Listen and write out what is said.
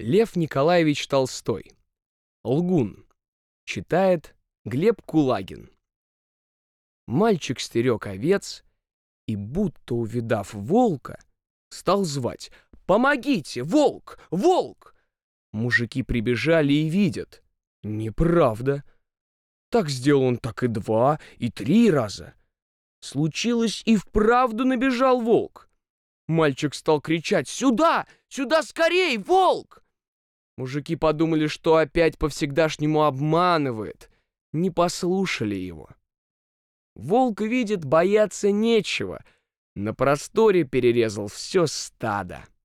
Лев Николаевич Толстой. Лгун. Читает Глеб Кулагин. Мальчик стерег овец и, будто увидав волка, стал звать «Помогите! Волк! Волк!» Мужики прибежали и видят. Неправда. Так сделал он так и два, и три раза. Случилось, и вправду набежал волк. Мальчик стал кричать «Сюда! Сюда скорей, волк!» Мужики подумали, что опять по-всегдашнему обманывает. Не послушали его. Волк видит, бояться нечего. На просторе перерезал все стадо.